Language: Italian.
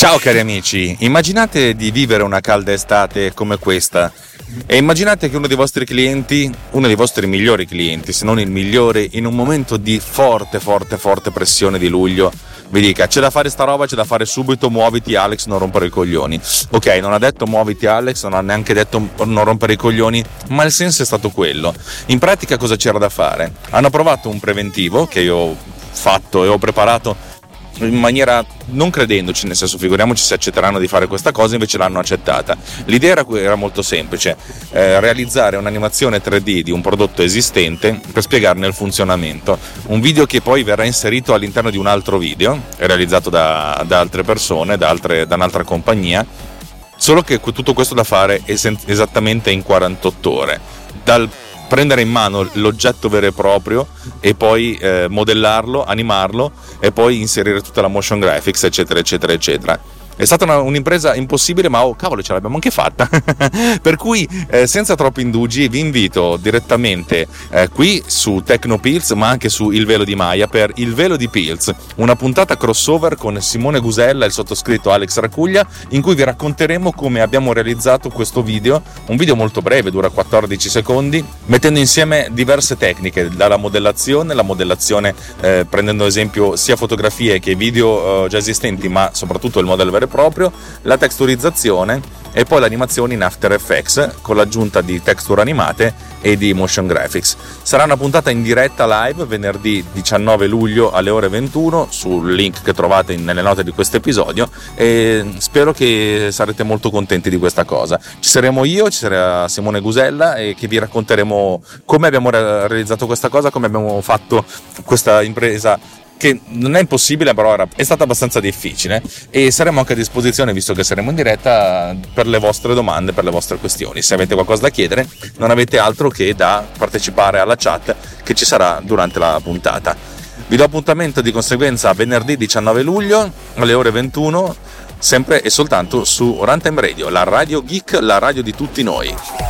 Ciao cari amici, immaginate di vivere una calda estate come questa e immaginate che uno dei vostri clienti, uno dei vostri migliori clienti, se non il migliore, in un momento di forte, forte, forte pressione di luglio, vi dica c'è da fare sta roba, c'è da fare subito, muoviti Alex, non rompere i coglioni. Ok, non ha detto muoviti Alex, non ha neanche detto non rompere i coglioni, ma il senso è stato quello. In pratica cosa c'era da fare? Hanno provato un preventivo che io ho fatto e ho preparato in maniera non credendoci, nel senso figuriamoci se accetteranno di fare questa cosa, invece l'hanno accettata. L'idea era, era molto semplice, eh, realizzare un'animazione 3D di un prodotto esistente per spiegarne il funzionamento. Un video che poi verrà inserito all'interno di un altro video, realizzato da, da altre persone, da, altre, da un'altra compagnia, solo che tutto questo da fare esattamente in 48 ore. Dal prendere in mano l'oggetto vero e proprio e poi eh, modellarlo, animarlo e poi inserire tutta la motion graphics, eccetera, eccetera, eccetera. È stata una, un'impresa impossibile, ma oh cavolo, ce l'abbiamo anche fatta. per cui, eh, senza troppi indugi, vi invito direttamente eh, qui su Tecnopills, ma anche su Il Velo di Maya per Il Velo di Pills, una puntata crossover con Simone Gusella e il sottoscritto Alex Racuglia, in cui vi racconteremo come abbiamo realizzato questo video, un video molto breve, dura 14 secondi, mettendo insieme diverse tecniche, dalla modellazione, la modellazione eh, prendendo esempio sia fotografie che video eh, già esistenti, ma soprattutto il modello vero proprio, la texturizzazione e poi l'animazione in After Effects con l'aggiunta di texture animate e di motion graphics. Sarà una puntata in diretta live venerdì 19 luglio alle ore 21 sul link che trovate nelle note di questo episodio e spero che sarete molto contenti di questa cosa. Ci saremo io, ci sarà Simone Gusella e che vi racconteremo come abbiamo realizzato questa cosa, come abbiamo fatto questa impresa che non è impossibile, però era, è stata abbastanza difficile e saremo anche a disposizione, visto che saremo in diretta, per le vostre domande, per le vostre questioni. Se avete qualcosa da chiedere, non avete altro che da partecipare alla chat che ci sarà durante la puntata. Vi do appuntamento di conseguenza venerdì 19 luglio alle ore 21, sempre e soltanto su Runtime Radio, la radio geek, la radio di tutti noi.